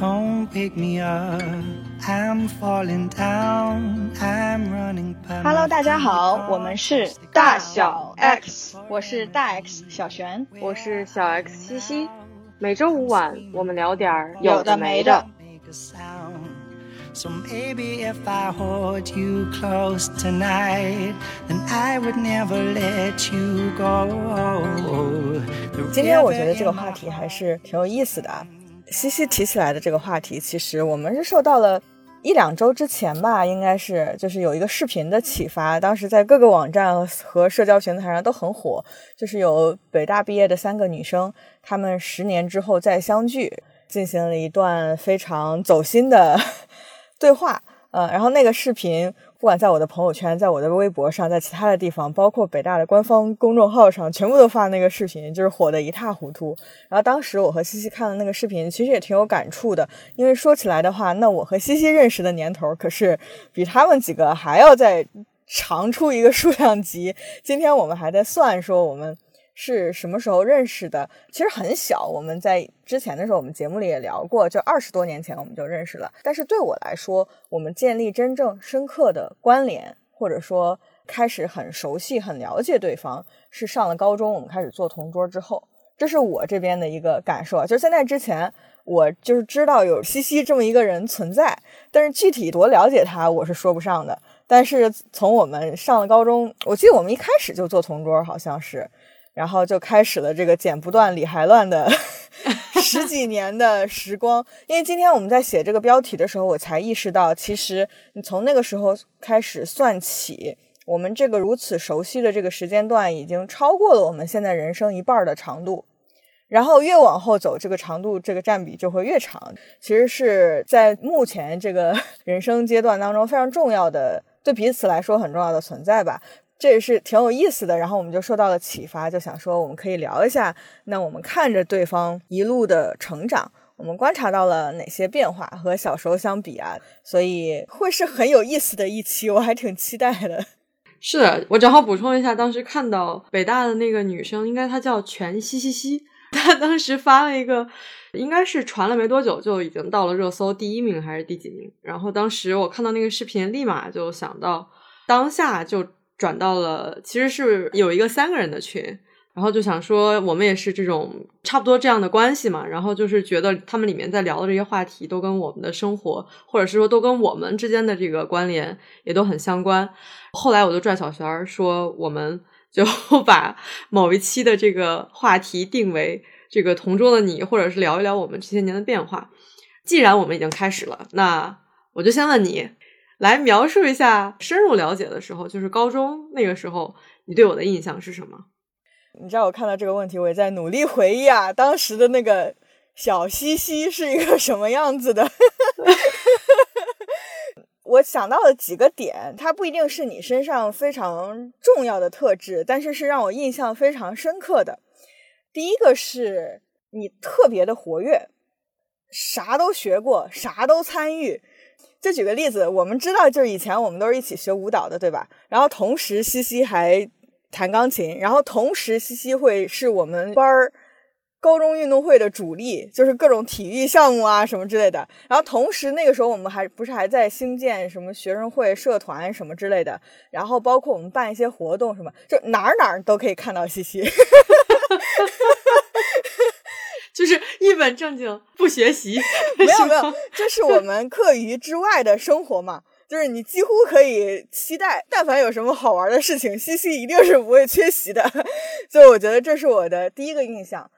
Hello，大家好，我们是大小 X，我是大 X 小璇，我是小 X 西西。每周五晚，我们聊点儿有的没的。So maybe if I hold you close tonight, then I would never let you go. 今天我觉得这个话题还是挺有意思的。西西提起来的这个话题，其实我们是受到了一两周之前吧，应该是就是有一个视频的启发，当时在各个网站和社交平台上都很火，就是有北大毕业的三个女生，她们十年之后再相聚，进行了一段非常走心的 对话。呃，然后那个视频。不管在我的朋友圈，在我的微博上，在其他的地方，包括北大的官方公众号上，全部都发那个视频，就是火的一塌糊涂。然后当时我和西西看了那个视频，其实也挺有感触的，因为说起来的话，那我和西西认识的年头可是比他们几个还要再长出一个数量级。今天我们还在算说我们。是什么时候认识的？其实很小，我们在之前的时候，我们节目里也聊过，就二十多年前我们就认识了。但是对我来说，我们建立真正深刻的关联，或者说开始很熟悉、很了解对方，是上了高中，我们开始做同桌之后。这是我这边的一个感受。就是在那之前，我就是知道有西西这么一个人存在，但是具体多了解他，我是说不上的。但是从我们上了高中，我记得我们一开始就做同桌，好像是。然后就开始了这个剪不断理还乱的 十几年的时光。因为今天我们在写这个标题的时候，我才意识到，其实你从那个时候开始算起，我们这个如此熟悉的这个时间段，已经超过了我们现在人生一半的长度。然后越往后走，这个长度这个占比就会越长。其实是在目前这个 人生阶段当中非常重要的，对彼此来说很重要的存在吧。这也是挺有意思的，然后我们就受到了启发，就想说我们可以聊一下。那我们看着对方一路的成长，我们观察到了哪些变化和小时候相比啊？所以会是很有意思的一期，我还挺期待的。是的，我正好补充一下，当时看到北大的那个女生，应该她叫全西西西，她当时发了一个，应该是传了没多久就已经到了热搜第一名还是第几名？然后当时我看到那个视频，立马就想到当下就。转到了，其实是有一个三个人的群，然后就想说我们也是这种差不多这样的关系嘛，然后就是觉得他们里面在聊的这些话题都跟我们的生活，或者是说都跟我们之间的这个关联也都很相关。后来我就拽小璇儿说，我们就 把某一期的这个话题定为这个同桌的你，或者是聊一聊我们这些年的变化。既然我们已经开始了，那我就先问你。来描述一下深入了解的时候，就是高中那个时候，你对我的印象是什么？你知道我看到这个问题，我也在努力回忆啊，当时的那个小西西是一个什么样子的？我想到了几个点，它不一定是你身上非常重要的特质，但是是让我印象非常深刻的。第一个是你特别的活跃，啥都学过，啥都参与。就举个例子，我们知道，就是以前我们都是一起学舞蹈的，对吧？然后同时西西还弹钢琴，然后同时西西会是我们班儿高中运动会的主力，就是各种体育项目啊什么之类的。然后同时那个时候我们还不是还在兴建什么学生会、社团什么之类的，然后包括我们办一些活动什么，就哪儿哪儿都可以看到西西。就是一本正经不学习，没有没有，这是我们课余之外的生活嘛。就是你几乎可以期待，但凡有什么好玩的事情，西西一定是不会缺席的。所以我觉得这是我的第一个印象。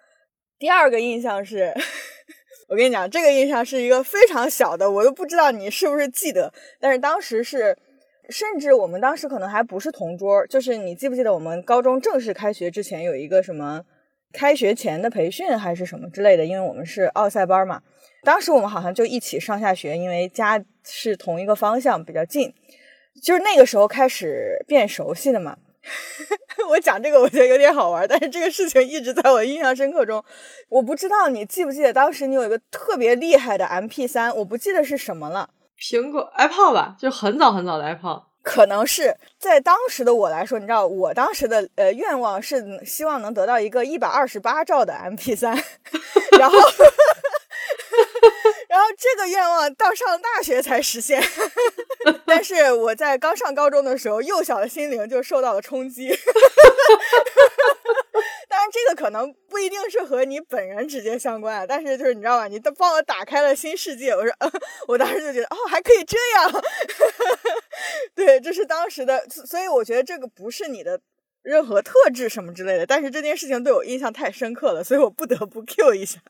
第二个印象是，我跟你讲，这个印象是一个非常小的，我都不知道你是不是记得。但是当时是，甚至我们当时可能还不是同桌，就是你记不记得我们高中正式开学之前有一个什么？开学前的培训还是什么之类的，因为我们是奥赛班嘛。当时我们好像就一起上下学，因为家是同一个方向，比较近。就是那个时候开始变熟悉的嘛。我讲这个我觉得有点好玩，但是这个事情一直在我印象深刻中。我不知道你记不记得，当时你有一个特别厉害的 MP 三，我不记得是什么了。苹果 iPod 吧，就很早很早的 iPod。可能是在当时的我来说，你知道，我当时的呃愿望是希望能得到一个一百二十八兆的 MP 三，然后，然后这个愿望到上大学才实现，但是我在刚上高中的时候，幼小的心灵就受到了冲击。但，这个可能不一定是和你本人直接相关，但是就是你知道吧，你都帮我打开了新世界。我说，我当时就觉得，哦，还可以这样。对，这是当时的，所以我觉得这个不是你的。任何特质什么之类的，但是这件事情对我印象太深刻了，所以我不得不 Q 一下。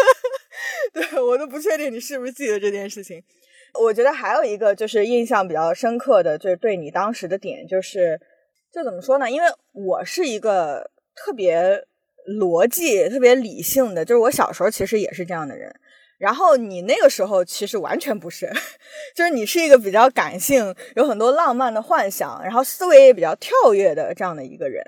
对我都不确定你是不是记得这件事情。我觉得还有一个就是印象比较深刻的，就是对你当时的点，就是就怎么说呢？因为我是一个特别逻辑、特别理性的，就是我小时候其实也是这样的人。然后你那个时候其实完全不是，就是你是一个比较感性、有很多浪漫的幻想，然后思维也比较跳跃的这样的一个人。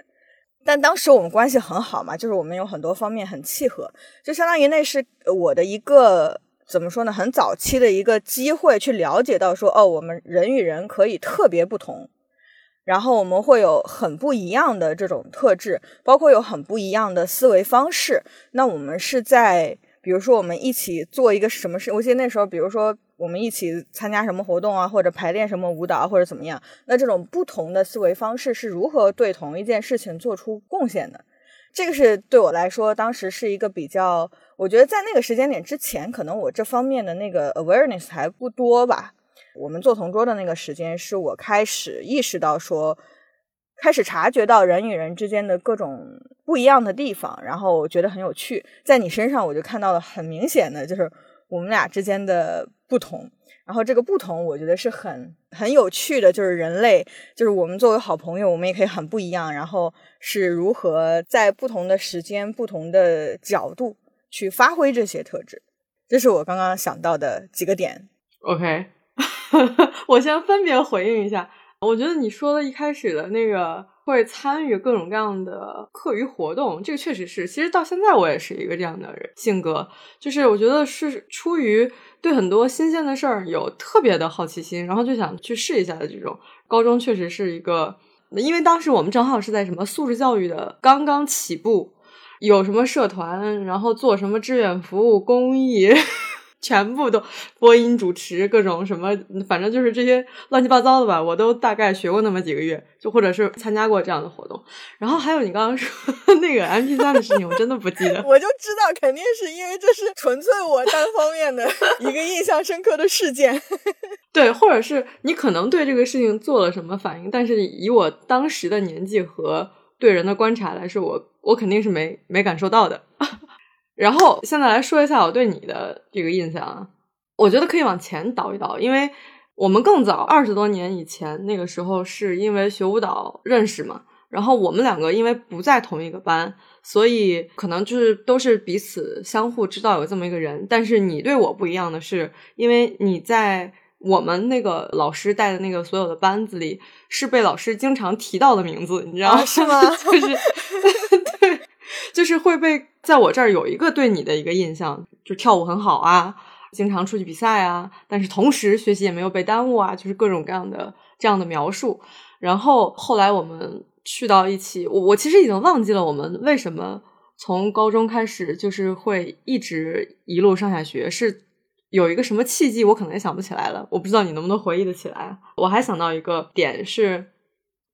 但当时我们关系很好嘛，就是我们有很多方面很契合，就相当于那是我的一个怎么说呢，很早期的一个机会去了解到说，哦，我们人与人可以特别不同，然后我们会有很不一样的这种特质，包括有很不一样的思维方式。那我们是在。比如说，我们一起做一个什么事？我记得那时候，比如说我们一起参加什么活动啊，或者排练什么舞蹈，或者怎么样。那这种不同的思维方式是如何对同一件事情做出贡献的？这个是对我来说，当时是一个比较，我觉得在那个时间点之前，可能我这方面的那个 awareness 还不多吧。我们做同桌的那个时间，是我开始意识到说。开始察觉到人与人之间的各种不一样的地方，然后我觉得很有趣。在你身上，我就看到了很明显的，就是我们俩之间的不同。然后这个不同，我觉得是很很有趣的，就是人类，就是我们作为好朋友，我们也可以很不一样。然后是如何在不同的时间、不同的角度去发挥这些特质，这是我刚刚想到的几个点。OK，我先分别回应一下。我觉得你说的一开始的那个会参与各种各样的课余活动，这个确实是。其实到现在我也是一个这样的人性格，就是我觉得是出于对很多新鲜的事儿有特别的好奇心，然后就想去试一下的这种。高中确实是一个，因为当时我们正好是在什么素质教育的刚刚起步，有什么社团，然后做什么志愿服务、公益。全部都播音主持各种什么，反正就是这些乱七八糟的吧，我都大概学过那么几个月，就或者是参加过这样的活动。然后还有你刚刚说那个 M P 三的事情，我真的不记得。我就知道，肯定是因为这是纯粹我单方面的一个印象深刻的事件。对，或者是你可能对这个事情做了什么反应，但是以我当时的年纪和对人的观察来说，我我肯定是没没感受到的。然后现在来说一下我对你的这个印象啊，我觉得可以往前倒一倒，因为我们更早二十多年以前那个时候是因为学舞蹈认识嘛，然后我们两个因为不在同一个班，所以可能就是都是彼此相互知道有这么一个人。但是你对我不一样的是，因为你在我们那个老师带的那个所有的班子里是被老师经常提到的名字，你知道是吗？就是对。就是会被在我这儿有一个对你的一个印象，就跳舞很好啊，经常出去比赛啊，但是同时学习也没有被耽误啊，就是各种各样的这样的描述。然后后来我们去到一起，我我其实已经忘记了我们为什么从高中开始就是会一直一路上下学，是有一个什么契机，我可能也想不起来了。我不知道你能不能回忆得起来。我还想到一个点是。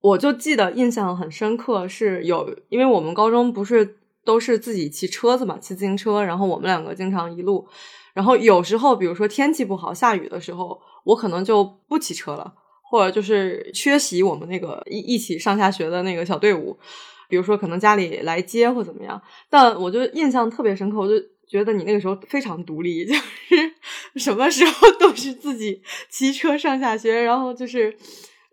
我就记得印象很深刻，是有，因为我们高中不是都是自己骑车子嘛，骑自行车，然后我们两个经常一路，然后有时候比如说天气不好，下雨的时候，我可能就不骑车了，或者就是缺席我们那个一一起上下学的那个小队伍，比如说可能家里来接或怎么样，但我就印象特别深刻，我就觉得你那个时候非常独立，就是什么时候都是自己骑车上下学，然后就是。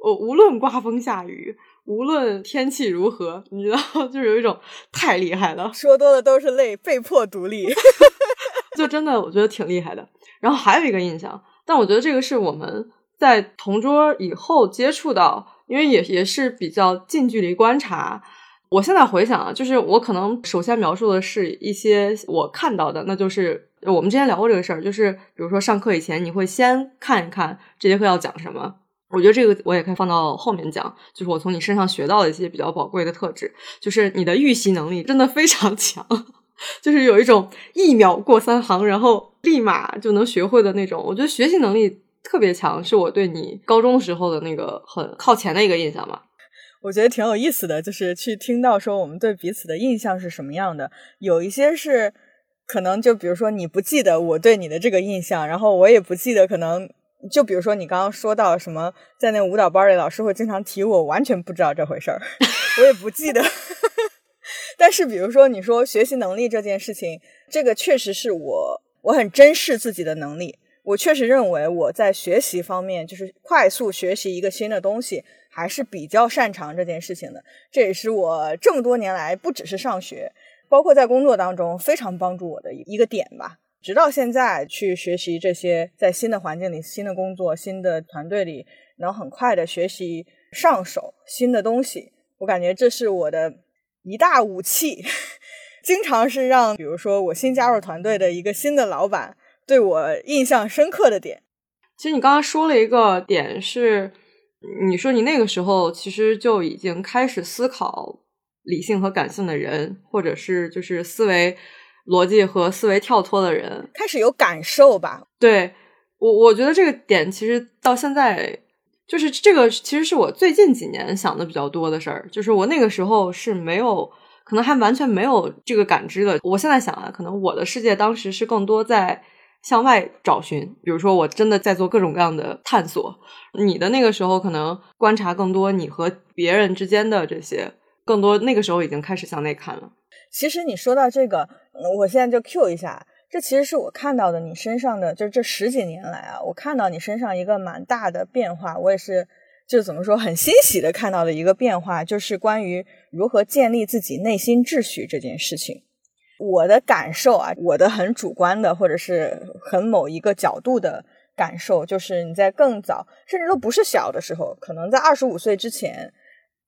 我无论刮风下雨，无论天气如何，你知道，就是有一种太厉害了。说多了都是泪，被迫独立，就真的我觉得挺厉害的。然后还有一个印象，但我觉得这个是我们在同桌以后接触到，因为也也是比较近距离观察。我现在回想啊，就是我可能首先描述的是一些我看到的，那就是我们之前聊过这个事儿，就是比如说上课以前你会先看一看这节课要讲什么。我觉得这个我也可以放到后面讲，就是我从你身上学到的一些比较宝贵的特质，就是你的预习能力真的非常强，就是有一种一秒过三行，然后立马就能学会的那种。我觉得学习能力特别强，是我对你高中时候的那个很靠前的一个印象嘛。我觉得挺有意思的，就是去听到说我们对彼此的印象是什么样的。有一些是可能就比如说你不记得我对你的这个印象，然后我也不记得，可能就比如说你刚刚说到什么，在那舞蹈班里老师会经常提我，完全不知道这回事儿，我也不记得。但是比如说你说学习能力这件事情，这个确实是我我很珍视自己的能力。我确实认为我在学习方面，就是快速学习一个新的东西，还是比较擅长这件事情的。这也是我这么多年来，不只是上学，包括在工作当中非常帮助我的一个点吧。直到现在去学习这些，在新的环境里、新的工作、新的团队里，能很快的学习上手新的东西，我感觉这是我的一大武器。经常是让，比如说我新加入团队的一个新的老板。对我印象深刻的点，其实你刚刚说了一个点是，你说你那个时候其实就已经开始思考理性和感性的人，或者是就是思维逻辑和思维跳脱的人，开始有感受吧？对我，我觉得这个点其实到现在，就是这个其实是我最近几年想的比较多的事儿，就是我那个时候是没有，可能还完全没有这个感知的。我现在想啊，可能我的世界当时是更多在。向外找寻，比如说我真的在做各种各样的探索。你的那个时候可能观察更多你和别人之间的这些，更多那个时候已经开始向内看了。其实你说到这个，我现在就 Q 一下，这其实是我看到的你身上的，就这十几年来啊，我看到你身上一个蛮大的变化。我也是，就怎么说，很欣喜的看到的一个变化，就是关于如何建立自己内心秩序这件事情。我的感受啊，我的很主观的，或者是很某一个角度的感受，就是你在更早，甚至都不是小的时候，可能在二十五岁之前，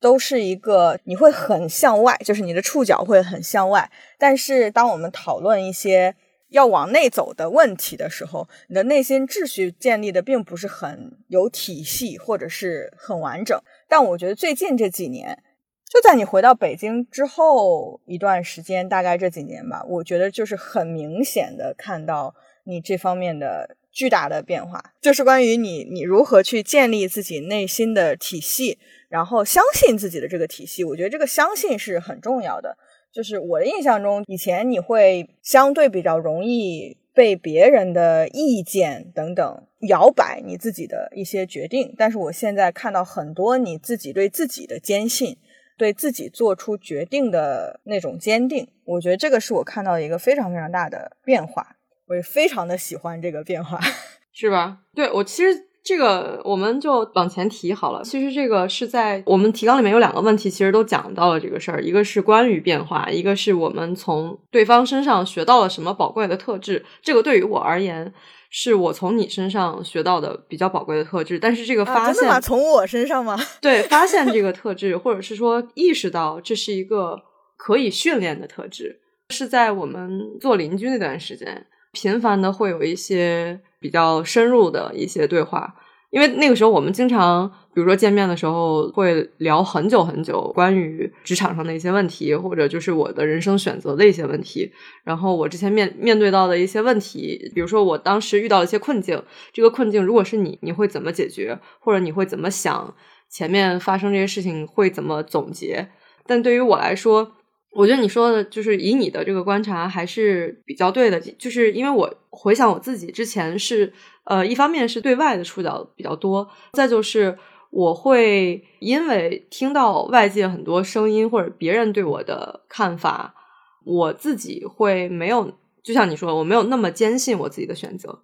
都是一个你会很向外，就是你的触角会很向外。但是当我们讨论一些要往内走的问题的时候，你的内心秩序建立的并不是很有体系，或者是很完整。但我觉得最近这几年。就在你回到北京之后一段时间，大概这几年吧，我觉得就是很明显的看到你这方面的巨大的变化，就是关于你你如何去建立自己内心的体系，然后相信自己的这个体系。我觉得这个相信是很重要的。就是我的印象中，以前你会相对比较容易被别人的意见等等摇摆你自己的一些决定，但是我现在看到很多你自己对自己的坚信。对自己做出决定的那种坚定，我觉得这个是我看到一个非常非常大的变化，我也非常的喜欢这个变化，是吧？对我其实这个我们就往前提好了。其实这个是在我们提纲里面有两个问题，其实都讲到了这个事儿，一个是关于变化，一个是我们从对方身上学到了什么宝贵的特质。这个对于我而言。是我从你身上学到的比较宝贵的特质，但是这个发现从我身上吗？对，发现这个特质，或者是说意识到这是一个可以训练的特质，是在我们做邻居那段时间，频繁的会有一些比较深入的一些对话。因为那个时候我们经常，比如说见面的时候会聊很久很久，关于职场上的一些问题，或者就是我的人生选择的一些问题。然后我之前面面对到的一些问题，比如说我当时遇到了一些困境，这个困境如果是你，你会怎么解决，或者你会怎么想？前面发生这些事情会怎么总结？但对于我来说，我觉得你说的就是以你的这个观察还是比较对的，就是因为我回想我自己之前是。呃，一方面是对外的触角比较多，再就是我会因为听到外界很多声音或者别人对我的看法，我自己会没有，就像你说，我没有那么坚信我自己的选择，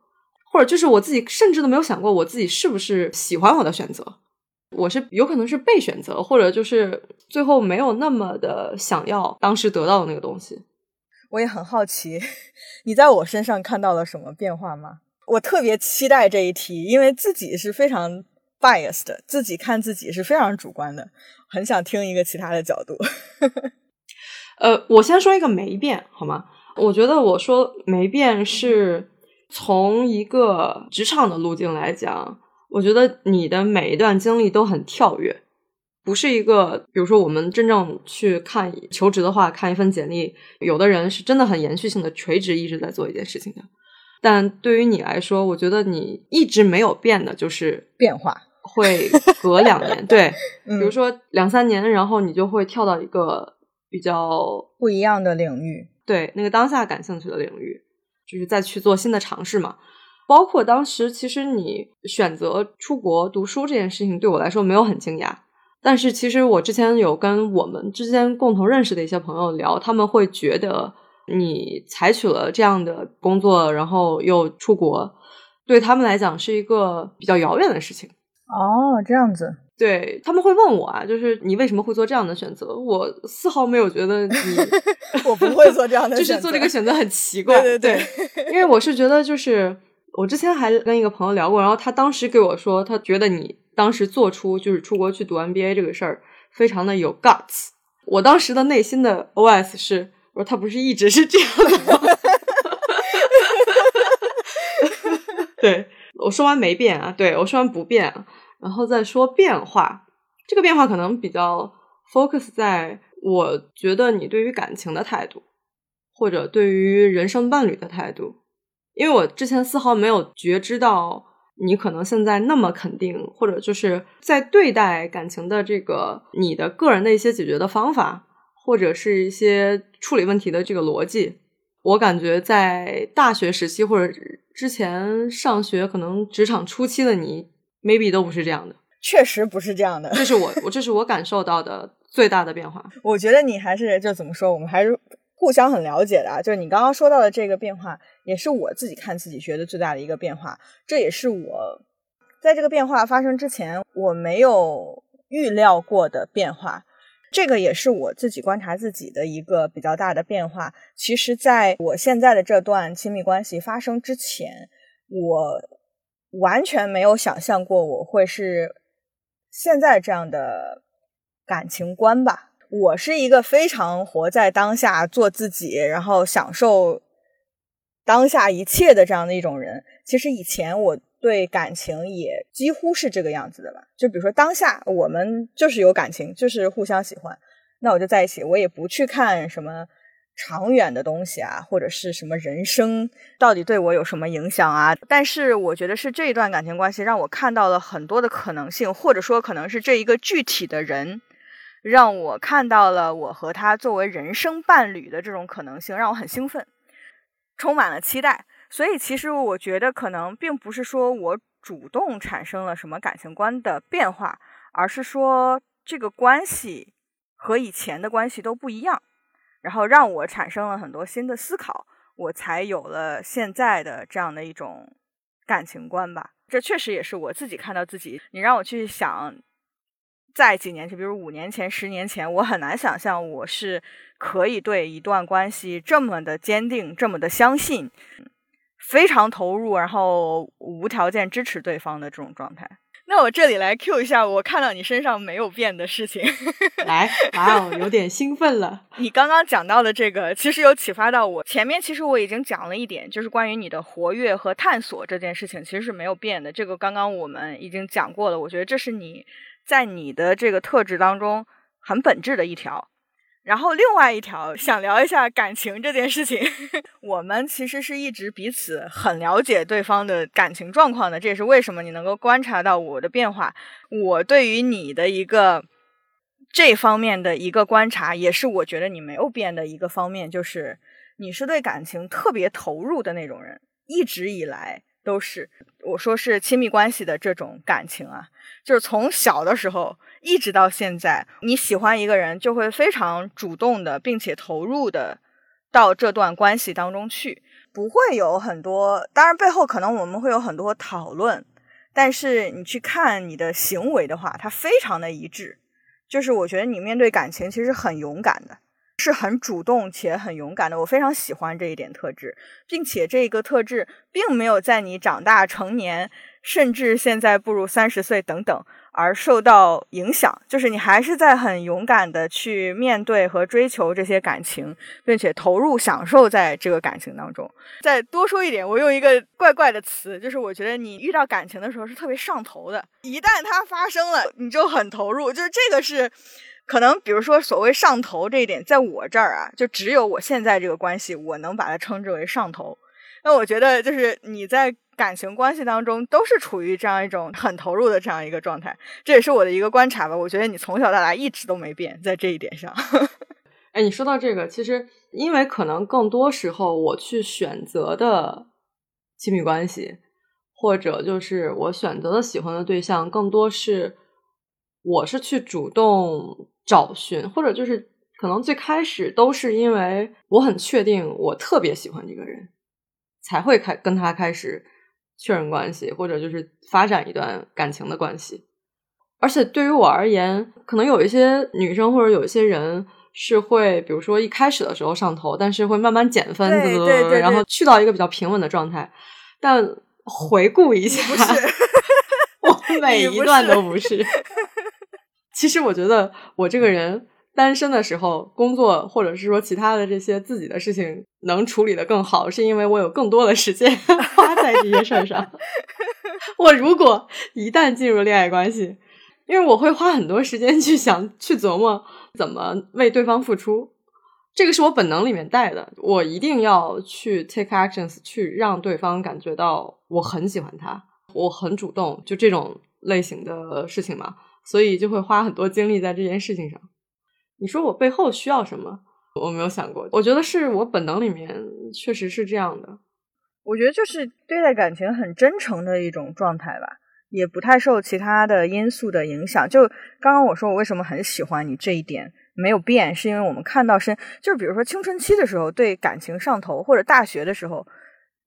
或者就是我自己甚至都没有想过我自己是不是喜欢我的选择，我是有可能是被选择，或者就是最后没有那么的想要当时得到的那个东西。我也很好奇，你在我身上看到了什么变化吗？我特别期待这一题，因为自己是非常 biased 的，自己看自己是非常主观的，很想听一个其他的角度。呃，我先说一个没变好吗？我觉得我说没变是从一个职场的路径来讲，我觉得你的每一段经历都很跳跃，不是一个，比如说我们真正去看求职的话，看一份简历，有的人是真的很延续性的垂直一直在做一件事情的。但对于你来说，我觉得你一直没有变的，就是变化。会隔两年，对，比嗯如说两三年，然后你就会跳到一个比较不一样的领域，对那个当下感兴趣的领域，就是再去做新的尝试嘛。包括当时，其实你选择出国读书这件事情，对我来说没有很惊讶。但是其实我之前有跟我们之间共同认识的一些朋友聊，他们会觉得你采取了这样的工作，然后又出国，对他们来讲是一个比较遥远的事情。哦，这样子，对他们会问我啊，就是你为什么会做这样的选择？我丝毫没有觉得你 我不会做这样的就选择，是做这个选择很奇怪。对对对，因为我是觉得，就是我之前还跟一个朋友聊过，然后他当时给我说，他觉得你当时做出就是出国去读 MBA 这个事儿，非常的有 guts。我当时的内心的 OS 是，我说他不是一直是这样的吗？对我说完没变啊，对我说完不变，然后再说变化。这个变化可能比较 focus 在我觉得你对于感情的态度，或者对于人生伴侣的态度。因为我之前丝毫没有觉知到你可能现在那么肯定，或者就是在对待感情的这个你的个人的一些解决的方法，或者是一些处理问题的这个逻辑。我感觉在大学时期或者之前上学，可能职场初期的你，maybe 都不是这样的。确实不是这样的。这是我我这是我感受到的最大的变化。我觉得你还是就怎么说，我们还是互相很了解的啊。就是你刚刚说到的这个变化，也是我自己看自己学的最大的一个变化。这也是我在这个变化发生之前我没有预料过的变化。这个也是我自己观察自己的一个比较大的变化。其实，在我现在的这段亲密关系发生之前，我完全没有想象过我会是现在这样的感情观吧。我是一个非常活在当下、做自己，然后享受当下一切的这样的一种人。其实以前我对感情也几乎是这个样子的吧。就比如说当下我们就是有感情，就是互相喜欢，那我就在一起，我也不去看什么长远的东西啊，或者是什么人生到底对我有什么影响啊。但是我觉得是这一段感情关系让我看到了很多的可能性，或者说可能是这一个具体的人。让我看到了我和他作为人生伴侣的这种可能性，让我很兴奋，充满了期待。所以，其实我觉得可能并不是说我主动产生了什么感情观的变化，而是说这个关系和以前的关系都不一样，然后让我产生了很多新的思考，我才有了现在的这样的一种感情观吧。这确实也是我自己看到自己。你让我去想。在几年前，比如五年前、十年前，我很难想象我是可以对一段关系这么的坚定、这么的相信，非常投入，然后无条件支持对方的这种状态。那我这里来 Q 一下，我看到你身上没有变的事情。来，哇哦，有点兴奋了。你刚刚讲到的这个，其实有启发到我。前面其实我已经讲了一点，就是关于你的活跃和探索这件事情，其实是没有变的。这个刚刚我们已经讲过了，我觉得这是你。在你的这个特质当中，很本质的一条。然后另外一条，想聊一下感情这件事情。我们其实是一直彼此很了解对方的感情状况的，这也是为什么你能够观察到我的变化。我对于你的一个这方面的一个观察，也是我觉得你没有变的一个方面，就是你是对感情特别投入的那种人，一直以来都是。我说是亲密关系的这种感情啊。就是从小的时候一直到现在，你喜欢一个人，就会非常主动的，并且投入的到这段关系当中去，不会有很多。当然，背后可能我们会有很多讨论，但是你去看你的行为的话，它非常的一致。就是我觉得你面对感情其实很勇敢的，是很主动且很勇敢的。我非常喜欢这一点特质，并且这一个特质并没有在你长大成年。甚至现在步入三十岁等等，而受到影响，就是你还是在很勇敢的去面对和追求这些感情，并且投入享受在这个感情当中。再多说一点，我用一个怪怪的词，就是我觉得你遇到感情的时候是特别上头的，一旦它发生了，你就很投入。就是这个是可能，比如说所谓上头这一点，在我这儿啊，就只有我现在这个关系，我能把它称之为上头。那我觉得就是你在感情关系当中都是处于这样一种很投入的这样一个状态，这也是我的一个观察吧。我觉得你从小到大一直都没变在这一点上。哎，你说到这个，其实因为可能更多时候我去选择的亲密关系，或者就是我选择的喜欢的对象，更多是我是去主动找寻，或者就是可能最开始都是因为我很确定我特别喜欢这个人，才会开跟他开始确认关系，或者就是发展一段感情的关系。而且对于我而言，可能有一些女生或者有一些人。是会，比如说一开始的时候上头，但是会慢慢减分，对对然后去到一个比较平稳的状态。但回顾一下，我每一段都不是。其实我觉得我这个人单身的时候，工作或者是说其他的这些自己的事情能处理的更好，是因为我有更多的时间 花在这些事儿上。我如果一旦进入恋爱关系，因为我会花很多时间去想、去琢磨。怎么为对方付出？这个是我本能里面带的，我一定要去 take actions，去让对方感觉到我很喜欢他，我很主动，就这种类型的事情嘛，所以就会花很多精力在这件事情上。你说我背后需要什么？我没有想过，我觉得是我本能里面确实是这样的。我觉得就是对待感情很真诚的一种状态吧。也不太受其他的因素的影响。就刚刚我说，我为什么很喜欢你这一点没有变，是因为我们看到是，就是比如说青春期的时候对感情上头，或者大学的时候，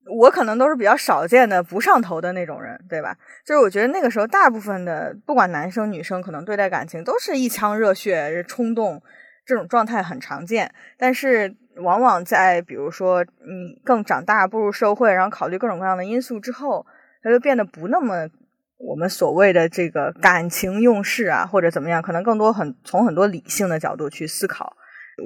我可能都是比较少见的不上头的那种人，对吧？就是我觉得那个时候大部分的不管男生女生，可能对待感情都是一腔热血、冲动这种状态很常见。但是往往在比如说你更长大、步入社会，然后考虑各种各样的因素之后，他就变得不那么。我们所谓的这个感情用事啊，或者怎么样，可能更多很从很多理性的角度去思考，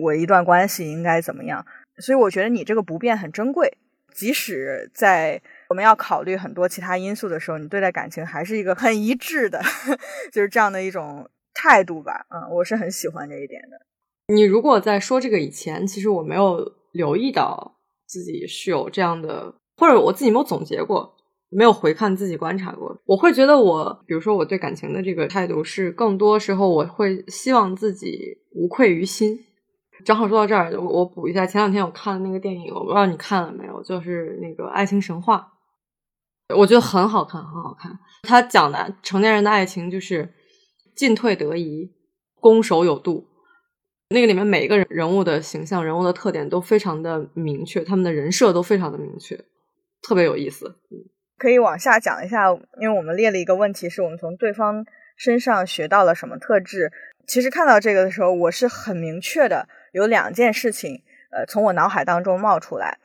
我一段关系应该怎么样。所以我觉得你这个不变很珍贵，即使在我们要考虑很多其他因素的时候，你对待感情还是一个很一致的，就是这样的一种态度吧。嗯，我是很喜欢这一点的。你如果在说这个以前，其实我没有留意到自己是有这样的，或者我自己没有总结过。没有回看自己观察过，我会觉得我，比如说我对感情的这个态度是，更多时候我会希望自己无愧于心。正好说到这儿，我我补一下，前两天我看了那个电影，我不知道你看了没有，就是那个《爱情神话》，我觉得很好看，很好看。他讲的成年人的爱情就是进退得宜，攻守有度。那个里面每一个人人物的形象、人物的特点都非常的明确，他们的人设都非常的明确，特别有意思。可以往下讲一下，因为我们列了一个问题，是我们从对方身上学到了什么特质。其实看到这个的时候，我是很明确的，有两件事情，呃，从我脑海当中冒出来。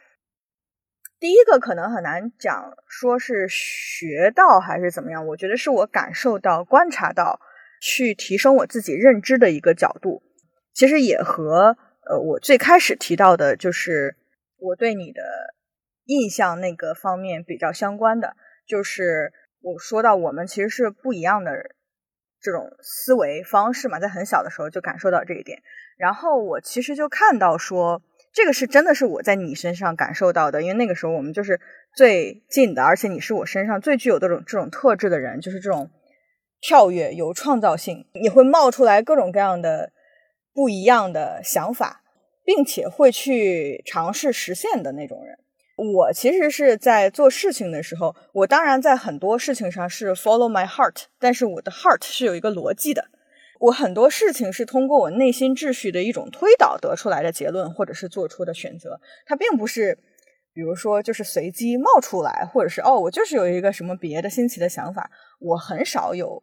第一个可能很难讲，说是学到还是怎么样，我觉得是我感受到、观察到，去提升我自己认知的一个角度。其实也和呃我最开始提到的，就是我对你的。印象那个方面比较相关的，就是我说到我们其实是不一样的这种思维方式嘛，在很小的时候就感受到这一点。然后我其实就看到说，这个是真的是我在你身上感受到的，因为那个时候我们就是最近的，而且你是我身上最具有这种这种特质的人，就是这种跳跃、有创造性，你会冒出来各种各样的不一样的想法，并且会去尝试实现的那种人。我其实是在做事情的时候，我当然在很多事情上是 follow my heart，但是我的 heart 是有一个逻辑的。我很多事情是通过我内心秩序的一种推导得出来的结论，或者是做出的选择。它并不是，比如说就是随机冒出来，或者是哦，我就是有一个什么别的新奇的想法。我很少有，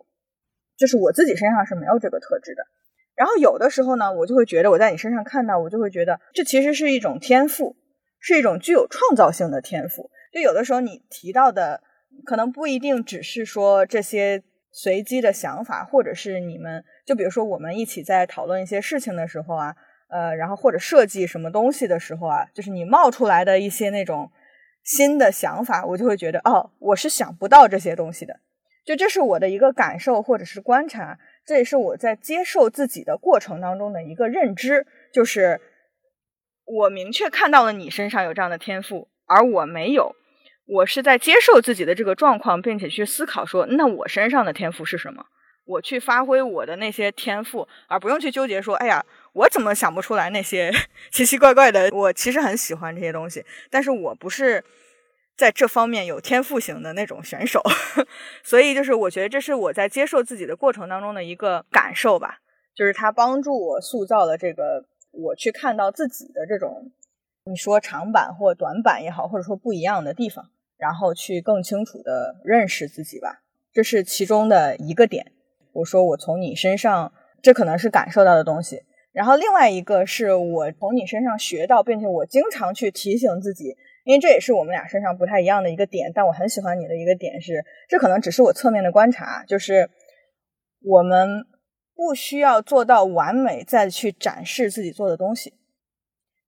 就是我自己身上是没有这个特质的。然后有的时候呢，我就会觉得我在你身上看到，我就会觉得这其实是一种天赋。是一种具有创造性的天赋。就有的时候你提到的，可能不一定只是说这些随机的想法，或者是你们，就比如说我们一起在讨论一些事情的时候啊，呃，然后或者设计什么东西的时候啊，就是你冒出来的一些那种新的想法，我就会觉得，哦，我是想不到这些东西的。就这是我的一个感受或者是观察，这也是我在接受自己的过程当中的一个认知，就是。我明确看到了你身上有这样的天赋，而我没有。我是在接受自己的这个状况，并且去思考说，那我身上的天赋是什么？我去发挥我的那些天赋，而不用去纠结说，哎呀，我怎么想不出来那些 奇奇怪怪的？我其实很喜欢这些东西，但是我不是在这方面有天赋型的那种选手，所以就是我觉得这是我在接受自己的过程当中的一个感受吧，就是它帮助我塑造了这个我去看到自己的这种，你说长板或短板也好，或者说不一样的地方。然后去更清楚的认识自己吧，这是其中的一个点。我说我从你身上，这可能是感受到的东西。然后另外一个是我从你身上学到，并且我经常去提醒自己，因为这也是我们俩身上不太一样的一个点。但我很喜欢你的一个点是，这可能只是我侧面的观察，就是我们不需要做到完美再去展示自己做的东西。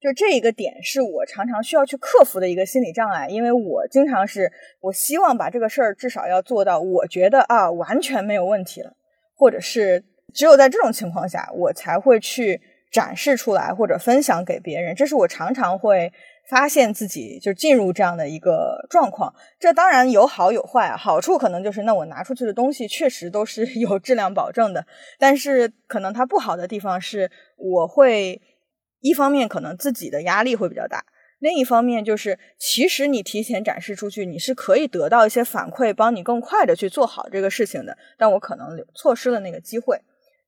就这一个点是我常常需要去克服的一个心理障碍，因为我经常是我希望把这个事儿至少要做到，我觉得啊完全没有问题了，或者是只有在这种情况下，我才会去展示出来或者分享给别人。这是我常常会发现自己就进入这样的一个状况。这当然有好有坏，好处可能就是那我拿出去的东西确实都是 有质量保证的，但是可能它不好的地方是我会。一方面可能自己的压力会比较大，另一方面就是其实你提前展示出去，你是可以得到一些反馈，帮你更快的去做好这个事情的。但我可能错失了那个机会。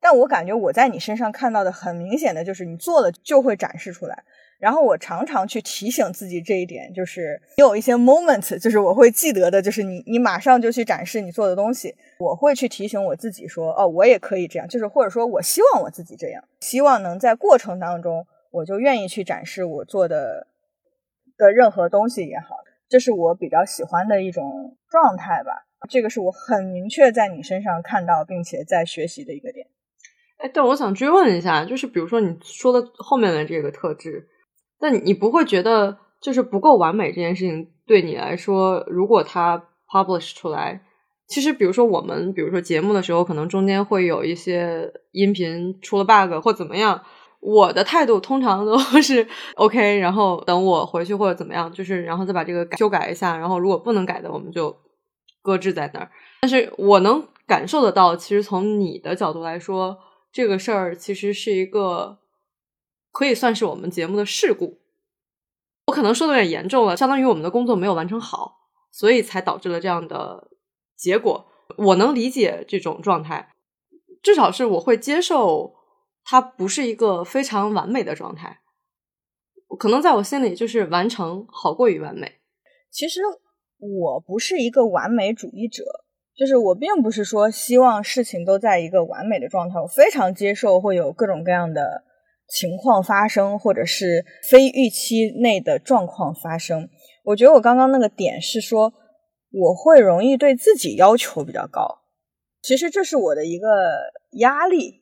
但我感觉我在你身上看到的很明显的就是你做了就会展示出来。然后我常常去提醒自己这一点，就是你有一些 moment，就是我会记得的，就是你你马上就去展示你做的东西。我会去提醒我自己说，哦，我也可以这样，就是或者说我希望我自己这样，希望能在过程当中。我就愿意去展示我做的的任何东西也好，这是我比较喜欢的一种状态吧。这个是我很明确在你身上看到并且在学习的一个点。哎，但我想追问一下，就是比如说你说的后面的这个特质，那你不会觉得就是不够完美这件事情对你来说，如果它 publish 出来，其实比如说我们比如说节目的时候，可能中间会有一些音频出了 bug 或怎么样。我的态度通常都 是 OK，然后等我回去或者怎么样，就是然后再把这个改修改一下，然后如果不能改的，我们就搁置在那儿。但是我能感受得到，其实从你的角度来说，这个事儿其实是一个可以算是我们节目的事故。我可能说的有点严重了，相当于我们的工作没有完成好，所以才导致了这样的结果。我能理解这种状态，至少是我会接受。它不是一个非常完美的状态，可能在我心里就是完成好过于完美。其实我不是一个完美主义者，就是我并不是说希望事情都在一个完美的状态。我非常接受会有各种各样的情况发生，或者是非预期内的状况发生。我觉得我刚刚那个点是说，我会容易对自己要求比较高。其实这是我的一个压力。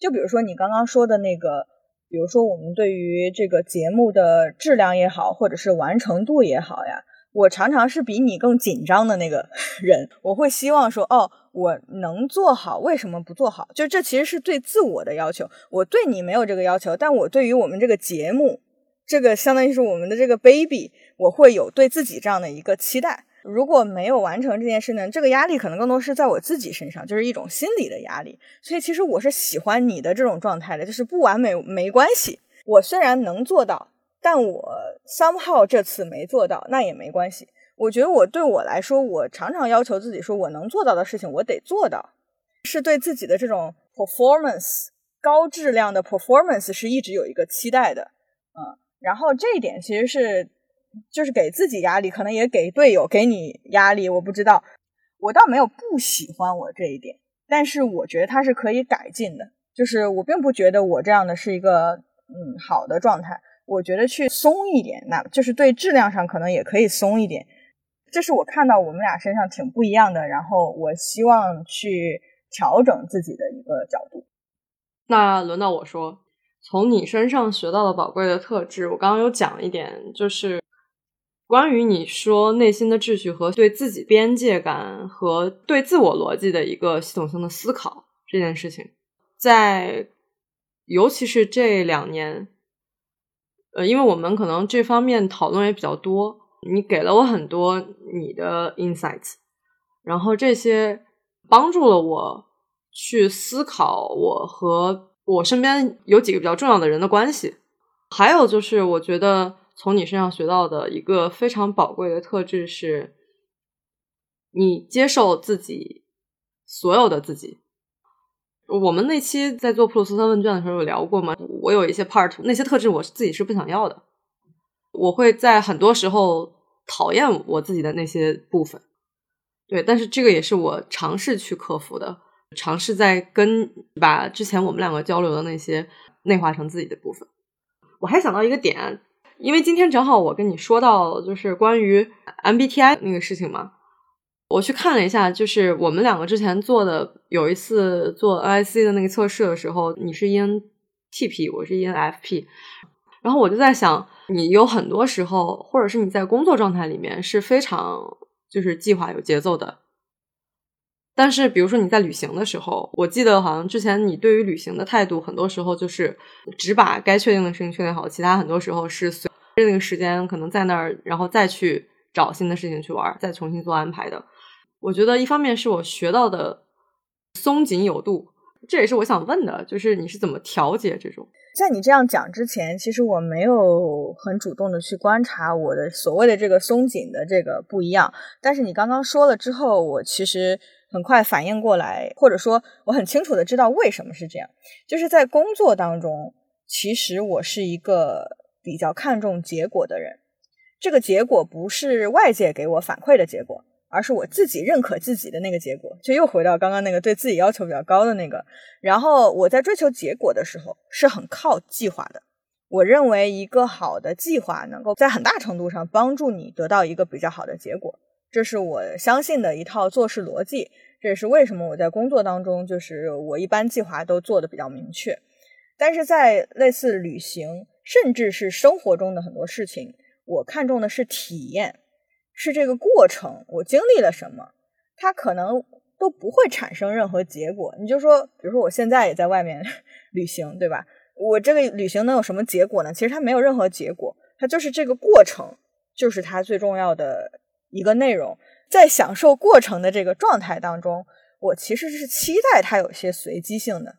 就比如说你刚刚说的那个，比如说我们对于这个节目的质量也好，或者是完成度也好呀，我常常是比你更紧张的那个 人。我会希望说，哦，我能做好，为什么不做好？就这其实是对自我的要求。我对你没有这个要求，但我对于我们这个节目，这个相当于是我们的这个 baby，我会有对自己这样的一个期待。如果没有完成这件事呢，这个压力可能更多是在我自己身上，就是一种心理的压力。所以其实我是喜欢你的这种状态的，就是不完美没关系。我虽然能做到，但我 somehow 这次没做到，那也没关系。我觉得我对我来说，我常常要求自己说，我能做到的事情我得做到，是对自己的这种 performance 高质量的 performance 是一直有一个期待的。嗯，然后这一点其实是。就是给自己压力，可能也给队友给你压力。我不知道，我倒没有不喜欢我这一点，但是我觉得它是可以改进的。就是我并不觉得我这样的是一个嗯好的状态。我觉得去松一点，那就是对质量上可能也可以松一点。这是我看到我们俩身上挺不一样的，然后我希望去调整自己的一个角度。那轮到我说，从你身上学到的宝贵的特质，我刚刚有讲一点，就是。关于你说内心的秩序和对自己边界感和对自我逻辑的一个系统性的思考这件事情，在尤其是这两年，呃，因为我们可能这方面讨论也比较多，你给了我很多你的 insights，然后这些帮助了我去思考我和我身边有几个比较重要的人的关系。还有就是，我觉得从你身上学到的一个非常宝贵的特质是，你接受自己所有的自己。我们那期在做普鲁斯特问卷的时候有聊过吗？我有一些 part，那些特质我自己是不想要的。我会在很多时候讨厌我自己的那些部分，对，但是这个也是我尝试去克服的，尝试在跟把之前我们两个交流的那些内化成自己的部分。我还想到一个点，因为今天正好我跟你说到就是关于 MBTI 那个事情嘛。我去看了一下，就是我们两个之前做的有一次做 NIC 的那个测试的时候，你是 ENTP，我是 ENFP，然后我就在想，你有很多时候，或者是你在工作状态里面是非常就是计划有节奏的，但是比如说你在旅行的时候，我记得好像之前你对于旅行的态度，很多时候就是只把该确定的事情确定好，其他很多时候是随那个时间可能在那儿，然后再去找新的事情去玩，再重新做安排的。我觉得一方面是我学到的松紧有度，这也是我想问的，就是你是怎么调节这种？在你这样讲之前，其实我没有很主动的去观察我的所谓的这个松紧的这个不一样。但是你刚刚说了之后，我其实很快反应过来，或者说我很清楚的知道为什么是这样。就是在工作当中，其实我是一个比较看重结果的人，这个结果不是外界给我反馈的结果。而是我自己认可自己的那个结果，就又回到刚刚那个对自己要求比较高的那个。然后我在追求结果的时候是很靠计划的。我认为一个好的计划能够在很大程度上帮助你得到一个比较好的结果，这是我相信的一套做事逻辑。这也是为什么我在工作当中，就是我一般计划都做的比较明确。但是在类似旅行，甚至是生活中的很多事情，我看重的是体验。是这个过程，我经历了什么，它可能都不会产生任何结果。你就说，比如说我现在也在外面 旅行，对吧？我这个旅行能有什么结果呢？其实它没有任何结果，它就是这个过程，就是它最重要的一个内容。在享受过程的这个状态当中，我其实是期待它有些随机性的。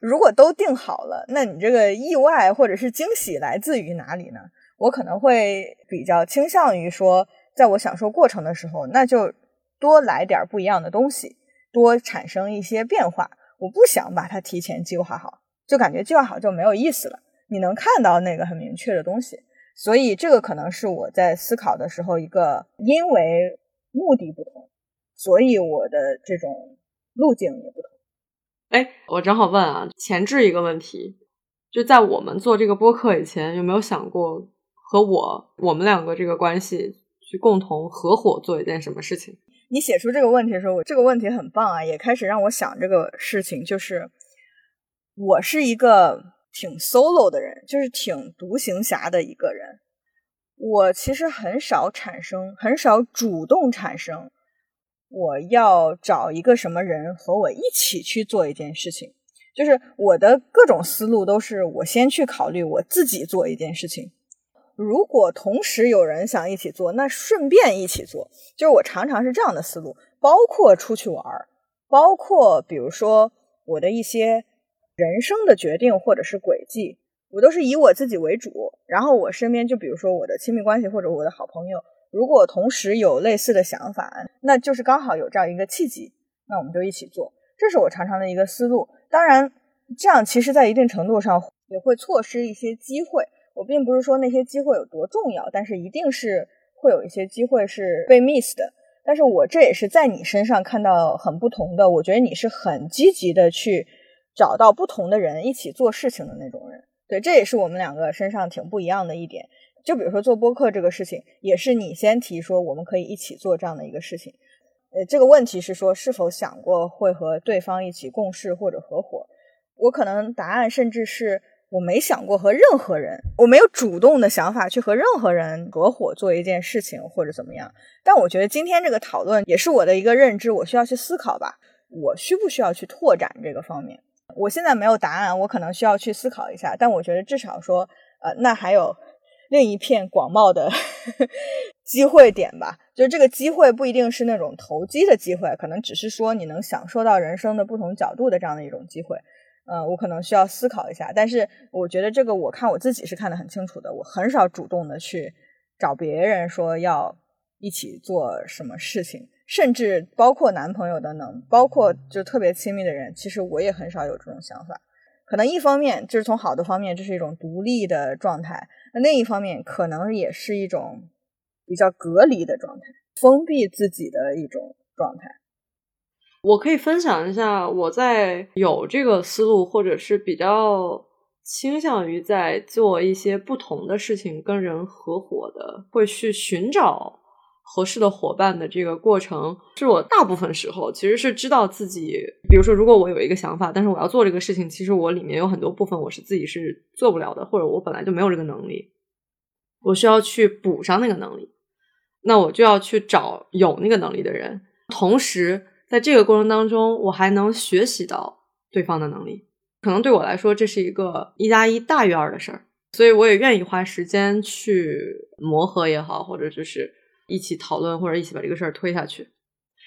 如果都定好了，那你这个意外或者是惊喜来自于哪里呢？我可能会比较倾向于说。在我享受过程的时候，那就多来点不一样的东西，多产生一些变化。我不想把它提前计划好，就感觉计划好就没有意思了。你能看到那个很明确的东西，所以这个可能是我在思考的时候一个，因为目的不同，所以我的这种路径也不同。哎，我正好问啊，前置一个问题，就在我们做这个播客以前，有没有想过和我我们两个这个关系？去共同合伙做一件什么事情？你写出这个问题的时候，我这个问题很棒啊，也开始让我想这个事情。就是我是一个挺 solo 的人，就是挺独行侠的一个人。我其实很少产生，很少主动产生，我要找一个什么人和我一起去做一件事情。就是我的各种思路都是我先去考虑我自己做一件事情。如果同时有人想一起做，那顺便一起做。就是我常常是这样的思路，包括出去玩，包括比如说我的一些人生的决定或者是轨迹，我都是以我自己为主。然后我身边就比如说我的亲密关系或者我的好朋友，如果同时有类似的想法，那就是刚好有这样一个契机，那我们就一起做。这是我常常的一个思路。当然，这样其实在一定程度上也会错失一些机会。我并不是说那些机会有多重要，但是一定是会有一些机会是被 miss 的。但是我这也是在你身上看到很不同的，我觉得你是很积极的去找到不同的人一起做事情的那种人。对，这也是我们两个身上挺不一样的一点。就比如说做播客这个事情，也是你先提说我们可以一起做这样的一个事情。呃，这个问题是说是否想过会和对方一起共事或者合伙？我可能答案甚至是。我没想过和任何人，我没有主动的想法去和任何人合伙做一件事情或者怎么样。但我觉得今天这个讨论也是我的一个认知，我需要去思考吧。我需不需要去拓展这个方面？我现在没有答案，我可能需要去思考一下。但我觉得至少说，呃，那还有另一片广袤的 机会点吧。就是这个机会不一定是那种投机的机会，可能只是说你能享受到人生的不同角度的这样的一种机会。嗯，我可能需要思考一下，但是我觉得这个我看我自己是看得很清楚的。我很少主动的去找别人说要一起做什么事情，甚至包括男朋友的能，包括就特别亲密的人，其实我也很少有这种想法。可能一方面就是从好的方面，这是一种独立的状态；那另一方面，可能也是一种比较隔离的状态，封闭自己的一种状态。我可以分享一下，我在有这个思路，或者是比较倾向于在做一些不同的事情，跟人合伙的，会去寻找合适的伙伴的这个过程，是我大部分时候其实是知道自己，比如说，如果我有一个想法，但是我要做这个事情，其实我里面有很多部分我是自己是做不了的，或者我本来就没有这个能力，我需要去补上那个能力，那我就要去找有那个能力的人，同时。在这个过程当中，我还能学习到对方的能力，可能对我来说这是一个一加一大于二的事儿，所以我也愿意花时间去磨合也好，或者就是一起讨论，或者一起把这个事儿推下去。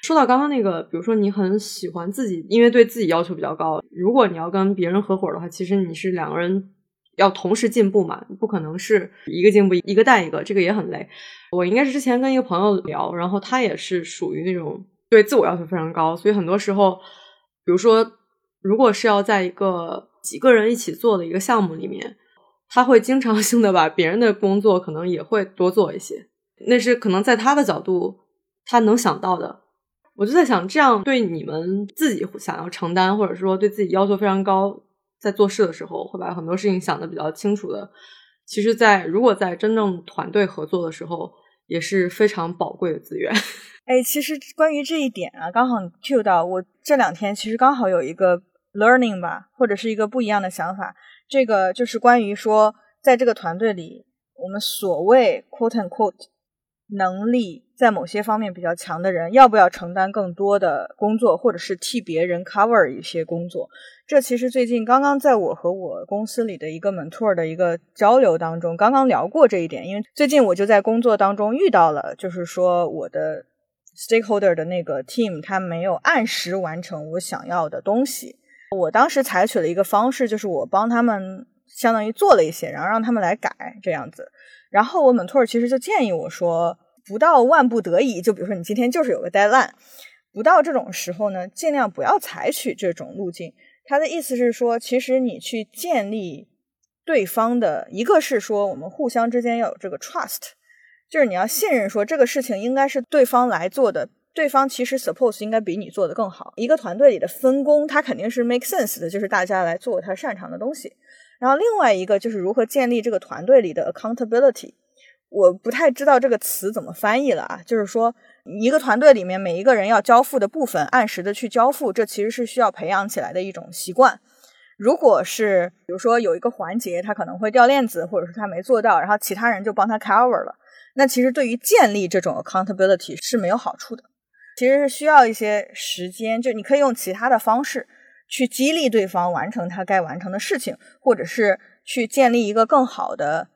说到刚刚那个，比如说你很喜欢自己，因为对自己要求比较高，如果你要跟别人合伙的话，其实你是两个人要同时进步嘛，不可能是一个进步一个带一个，这个也很累。我应该是之前跟一个朋友聊，然后他也是属于那种。对自我要求非常高，所以很多时候，比如说，如果是要在一个几个人一起做的一个项目里面，他会经常性的把别人的工作可能也会多做一些，那是可能在他的角度他能想到的。我就在想，这样对你们自己想要承担，或者说对自己要求非常高，在做事的时候会把很多事情想的比较清楚的，其实，在如果在真正团队合作的时候，也是非常宝贵的资源。哎，其实关于这一点啊，刚好 cue 到我这两天其实刚好有一个 learning 吧，或者是一个不一样的想法。这个就是关于说，在这个团队里，我们所谓 quote and quote 能力在某些方面比较强的人，要不要承担更多的工作，或者是替别人 cover 一些工作？这其实最近刚刚在我和我公司里的一个 mentor 的一个交流当中，刚刚聊过这一点。因为最近我就在工作当中遇到了，就是说我的。Stakeholder 的那个 team，他没有按时完成我想要的东西。我当时采取了一个方式，就是我帮他们相当于做了一些，然后让他们来改这样子。然后我们托尔其实就建议我说，不到万不得已，就比如说你今天就是有个 deadline，不到这种时候呢，尽量不要采取这种路径。他的意思是说，其实你去建立对方的一个是说，我们互相之间要有这个 trust。就是你要信任，说这个事情应该是对方来做的，对方其实 suppose 应该比你做的更好。一个团队里的分工，它肯定是 make sense 的，就是大家来做他擅长的东西。然后另外一个就是如何建立这个团队里的 accountability。我不太知道这个词怎么翻译了啊，就是说一个团队里面每一个人要交付的部分，按时的去交付，这其实是需要培养起来的一种习惯。如果是比如说有一个环节他可能会掉链子，或者是他没做到，然后其他人就帮他 cover 了。那其实对于建立这种 accountability 是没有好处的，其实是需要一些时间，就你可以用其他的方式去激励对方完成他该完成的事情，或者是去建立一个更好的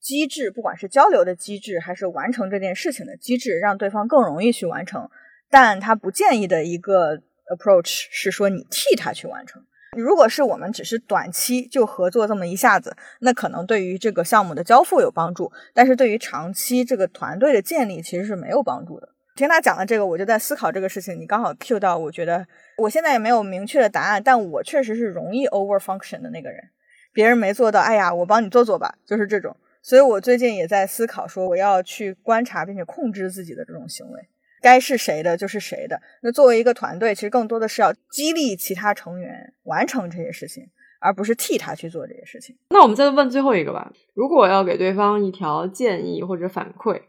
机制，不管是交流的机制还是完成这件事情的机制，让对方更容易去完成。但他不建议的一个 approach 是说你替他去完成。如果是我们只是短期就合作这么一下子，那可能对于这个项目的交付有帮助，但是对于长期这个团队的建立其实是没有帮助的。听他讲的这个，我就在思考这个事情。你刚好 cue 到，我觉得我现在也没有明确的答案，但我确实是容易 over function 的那个人。别人没做到，哎呀，我帮你做做吧，就是这种。所以我最近也在思考，说我要去观察并且控制自己的这种行为。该是谁的就是谁的。那作为一个团队，其实更多的是要激励其他成员完成这些事情，而不是替他去做这些事情。那我们再问最后一个吧。如果要给对方一条建议或者反馈，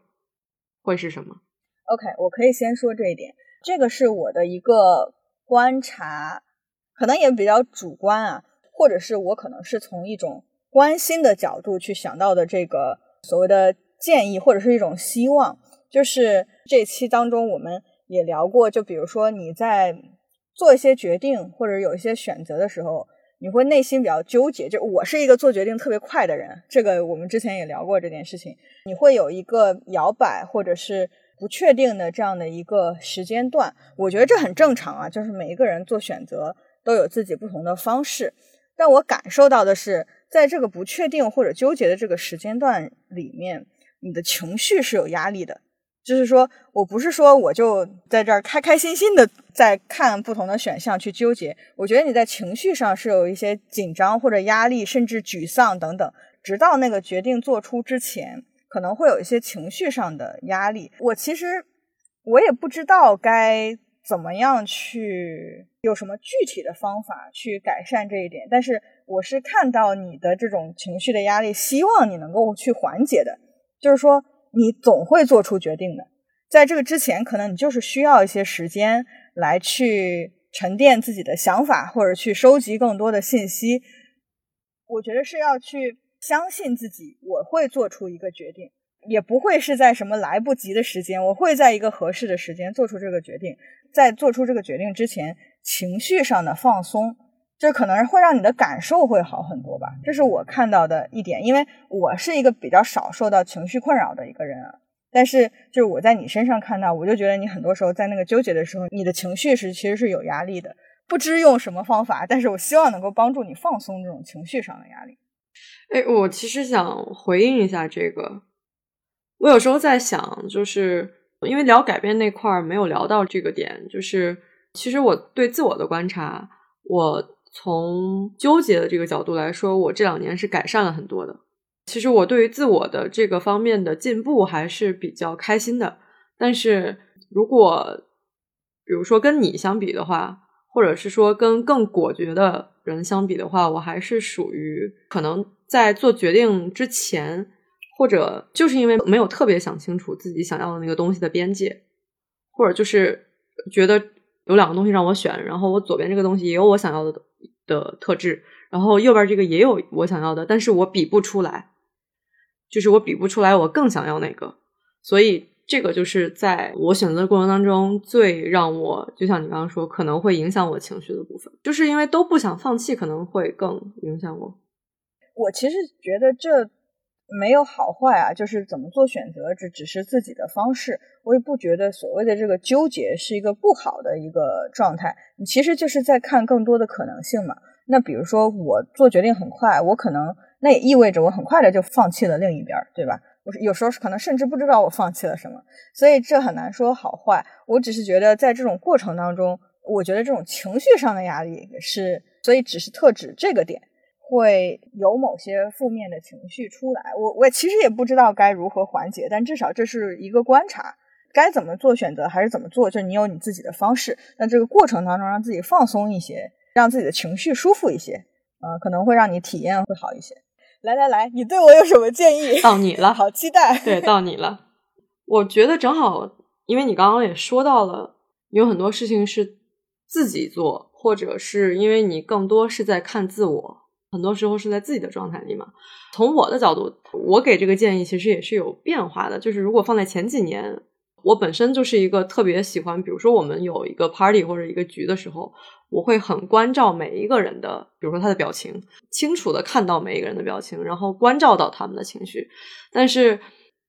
会是什么？OK，我可以先说这一点。这个是我的一个观察，可能也比较主观啊，或者是我可能是从一种关心的角度去想到的这个所谓的建议，或者是一种希望。就是这期当中，我们也聊过，就比如说你在做一些决定或者有一些选择的时候，你会内心比较纠结。就我是一个做决定特别快的人，这个我们之前也聊过这件事情。你会有一个摇摆或者是不确定的这样的一个时间段，我觉得这很正常啊。就是每一个人做选择都有自己不同的方式，但我感受到的是，在这个不确定或者纠结的这个时间段里面，你的情绪是有压力的。就是说我不是说我就在这儿开开心心的在看不同的选项去纠结，我觉得你在情绪上是有一些紧张或者压力，甚至沮丧等等，直到那个决定做出之前，可能会有一些情绪上的压力。我其实我也不知道该怎么样去有什么具体的方法去改善这一点，但是我是看到你的这种情绪的压力，希望你能够去缓解的，就是说。你总会做出决定的，在这个之前，可能你就是需要一些时间来去沉淀自己的想法，或者去收集更多的信息。我觉得是要去相信自己，我会做出一个决定，也不会是在什么来不及的时间，我会在一个合适的时间做出这个决定。在做出这个决定之前，情绪上的放松。这可能会让你的感受会好很多吧，这是我看到的一点。因为我是一个比较少受到情绪困扰的一个人啊，但是就是我在你身上看到，我就觉得你很多时候在那个纠结的时候，你的情绪是其实是有压力的，不知用什么方法，但是我希望能够帮助你放松这种情绪上的压力。哎，我其实想回应一下这个，我有时候在想，就是因为聊改变那块儿没有聊到这个点，就是其实我对自我的观察，我。从纠结的这个角度来说，我这两年是改善了很多的。其实我对于自我的这个方面的进步还是比较开心的。但是如果比如说跟你相比的话，或者是说跟更果决的人相比的话，我还是属于可能在做决定之前，或者就是因为没有特别想清楚自己想要的那个东西的边界，或者就是觉得有两个东西让我选，然后我左边这个东西也有我想要的。的特质，然后右边这个也有我想要的，但是我比不出来，就是我比不出来我更想要哪个，所以这个就是在我选择的过程当中最让我，就像你刚刚说，可能会影响我情绪的部分，就是因为都不想放弃，可能会更影响我。我其实觉得这。没有好坏啊，就是怎么做选择，这只是自己的方式。我也不觉得所谓的这个纠结是一个不好的一个状态。你其实就是在看更多的可能性嘛。那比如说我做决定很快，我可能那也意味着我很快的就放弃了另一边，对吧？我有时候可能甚至不知道我放弃了什么，所以这很难说好坏。我只是觉得在这种过程当中，我觉得这种情绪上的压力是，所以只是特指这个点。会有某些负面的情绪出来，我我其实也不知道该如何缓解，但至少这是一个观察，该怎么做选择还是怎么做，就你有你自己的方式。那这个过程当中，让自己放松一些，让自己的情绪舒服一些，呃，可能会让你体验会好一些。来来来，你对我有什么建议？到你了，好期待。对，到你了。我觉得正好，因为你刚刚也说到了，有很多事情是自己做，或者是因为你更多是在看自我。很多时候是在自己的状态里嘛。从我的角度，我给这个建议其实也是有变化的。就是如果放在前几年，我本身就是一个特别喜欢，比如说我们有一个 party 或者一个局的时候，我会很关照每一个人的，比如说他的表情，清楚的看到每一个人的表情，然后关照到他们的情绪。但是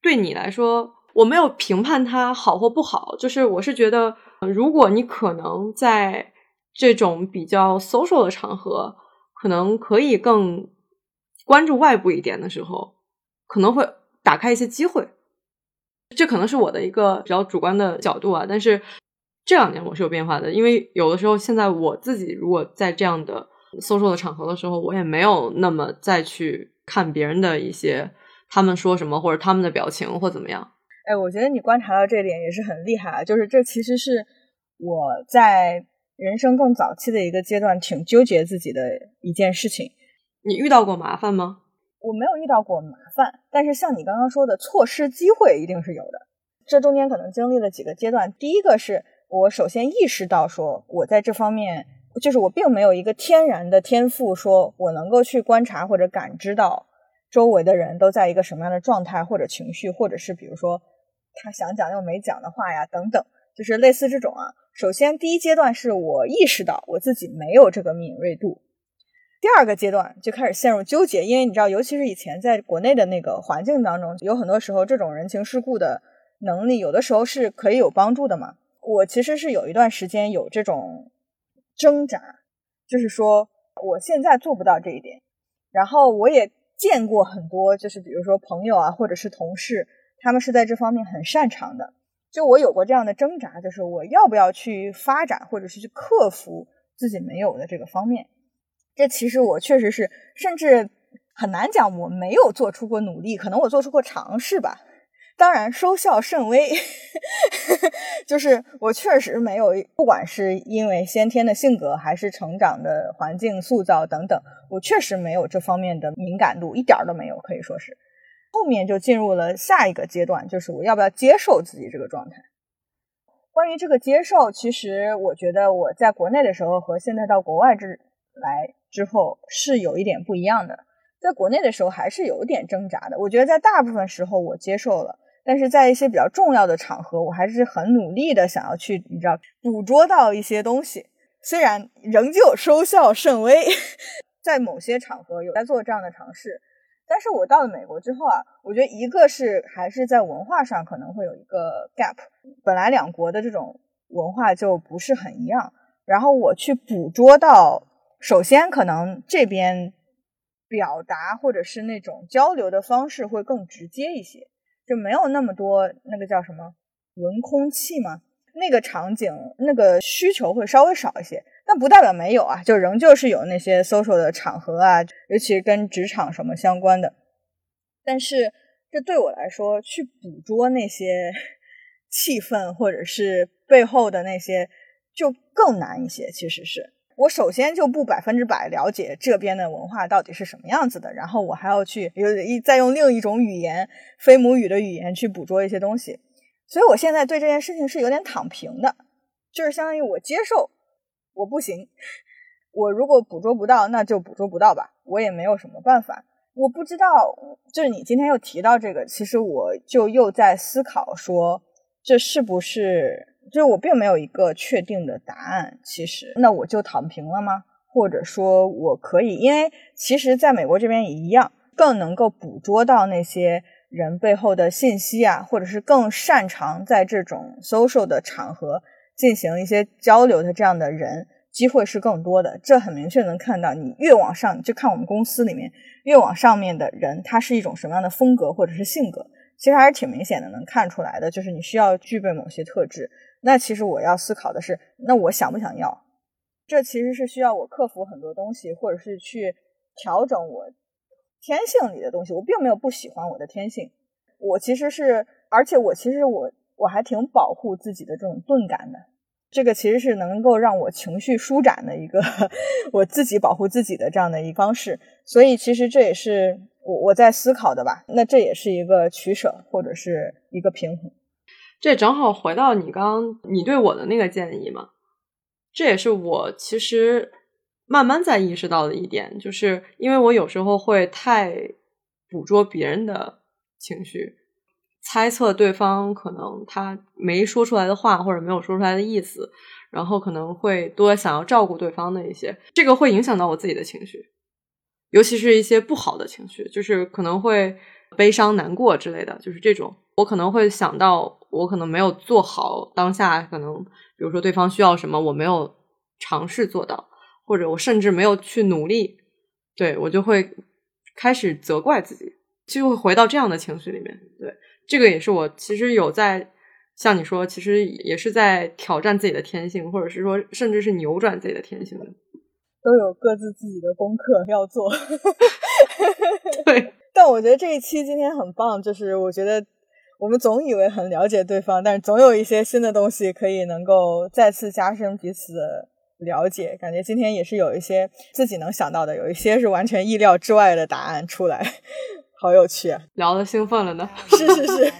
对你来说，我没有评判他好或不好，就是我是觉得，如果你可能在这种比较 social 的场合。可能可以更关注外部一点的时候，可能会打开一些机会。这可能是我的一个比较主观的角度啊。但是这两年我是有变化的，因为有的时候现在我自己如果在这样的 social 的场合的时候，我也没有那么再去看别人的一些他们说什么或者他们的表情或怎么样。哎，我觉得你观察到这点也是很厉害啊。就是这其实是我在。人生更早期的一个阶段，挺纠结自己的一件事情。你遇到过麻烦吗？我没有遇到过麻烦，但是像你刚刚说的，错失机会一定是有的。这中间可能经历了几个阶段。第一个是我首先意识到，说我在这方面，就是我并没有一个天然的天赋，说我能够去观察或者感知到周围的人都在一个什么样的状态或者情绪，或者是比如说他想讲又没讲的话呀，等等，就是类似这种啊。首先，第一阶段是我意识到我自己没有这个敏锐度。第二个阶段就开始陷入纠结，因为你知道，尤其是以前在国内的那个环境当中，有很多时候这种人情世故的能力，有的时候是可以有帮助的嘛。我其实是有一段时间有这种挣扎，就是说我现在做不到这一点，然后我也见过很多，就是比如说朋友啊，或者是同事，他们是在这方面很擅长的。就我有过这样的挣扎，就是我要不要去发展，或者是去克服自己没有的这个方面。这其实我确实是，甚至很难讲我没有做出过努力，可能我做出过尝试吧。当然收效甚微，就是我确实没有，不管是因为先天的性格，还是成长的环境塑造等等，我确实没有这方面的敏感度，一点都没有，可以说是。后面就进入了下一个阶段，就是我要不要接受自己这个状态。关于这个接受，其实我觉得我在国内的时候和现在到国外之来之后是有一点不一样的。在国内的时候还是有一点挣扎的，我觉得在大部分时候我接受了，但是在一些比较重要的场合，我还是很努力的想要去，你知道，捕捉到一些东西，虽然仍旧收效甚微，在某些场合有在做这样的尝试。但是我到了美国之后啊，我觉得一个是还是在文化上可能会有一个 gap，本来两国的这种文化就不是很一样。然后我去捕捉到，首先可能这边表达或者是那种交流的方式会更直接一些，就没有那么多那个叫什么文空气嘛，那个场景那个需求会稍微少一些。但不代表没有啊，就仍旧是有那些 social 的场合啊，尤其是跟职场什么相关的。但是这对我来说，去捕捉那些气氛或者是背后的那些，就更难一些。其实是我首先就不百分之百了解这边的文化到底是什么样子的，然后我还要去有一再用另一种语言，非母语的语言去捕捉一些东西。所以我现在对这件事情是有点躺平的，就是相当于我接受。我不行，我如果捕捉不到，那就捕捉不到吧，我也没有什么办法。我不知道，就是你今天又提到这个，其实我就又在思考说，这是不是，就是我并没有一个确定的答案。其实，那我就躺平了吗？或者说我可以，因为其实在美国这边也一样，更能够捕捉到那些人背后的信息啊，或者是更擅长在这种 social 的场合。进行一些交流的这样的人机会是更多的，这很明确能看到。你越往上，就看我们公司里面越往上面的人，他是一种什么样的风格或者是性格，其实还是挺明显的，能看出来的。就是你需要具备某些特质。那其实我要思考的是，那我想不想要？这其实是需要我克服很多东西，或者是去调整我天性里的东西。我并没有不喜欢我的天性，我其实是，而且我其实我。我还挺保护自己的这种钝感的，这个其实是能够让我情绪舒展的一个 我自己保护自己的这样的一方式，所以其实这也是我我在思考的吧。那这也是一个取舍或者是一个平衡。这正好回到你刚你对我的那个建议嘛，这也是我其实慢慢在意识到的一点，就是因为我有时候会太捕捉别人的情绪。猜测对方可能他没说出来的话，或者没有说出来的意思，然后可能会多想要照顾对方的一些，这个会影响到我自己的情绪，尤其是一些不好的情绪，就是可能会悲伤、难过之类的，就是这种，我可能会想到我可能没有做好当下，可能比如说对方需要什么，我没有尝试做到，或者我甚至没有去努力，对我就会开始责怪自己，就会回到这样的情绪里面，对。这个也是我其实有在像你说，其实也是在挑战自己的天性，或者是说，甚至是扭转自己的天性的，都有各自自己的功课要做。对，但我觉得这一期今天很棒，就是我觉得我们总以为很了解对方，但是总有一些新的东西可以能够再次加深彼此的了解。感觉今天也是有一些自己能想到的，有一些是完全意料之外的答案出来。好有趣啊！聊的兴奋了呢。是是是。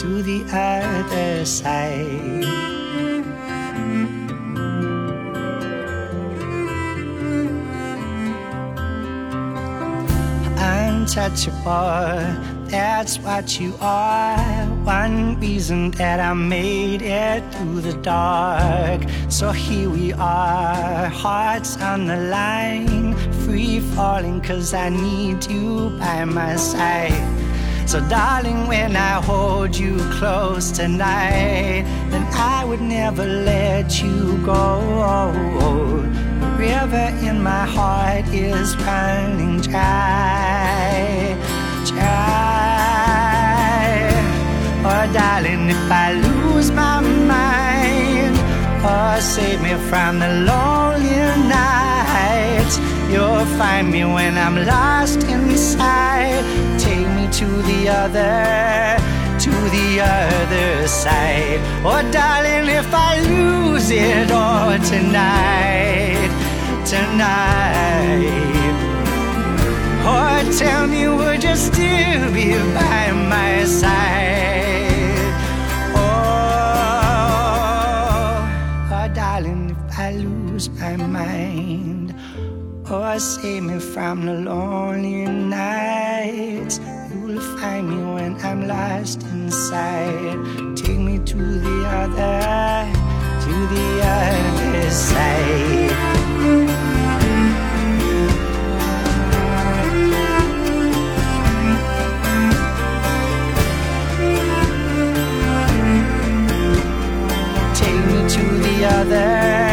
To the other side. untouchable. That's what you are. One reason that I made it through the dark. So here we are, hearts on the line, free falling, cause I need you by my side. So, darling, when I hold you close tonight, then I would never let you go. The river in my heart is running dry, dry. Oh, darling, if I lose my mind, oh, save me from the lonely nights. You'll find me when I'm lost inside. To the other, to the other side. Oh, darling, if I lose it all tonight, tonight. Oh, tell me, would you still be by my side? Oh, oh, darling, if I lose my mind. Oh, save me from the lonely nights to find me when I'm lost inside. Take me to the other, to the other side. There.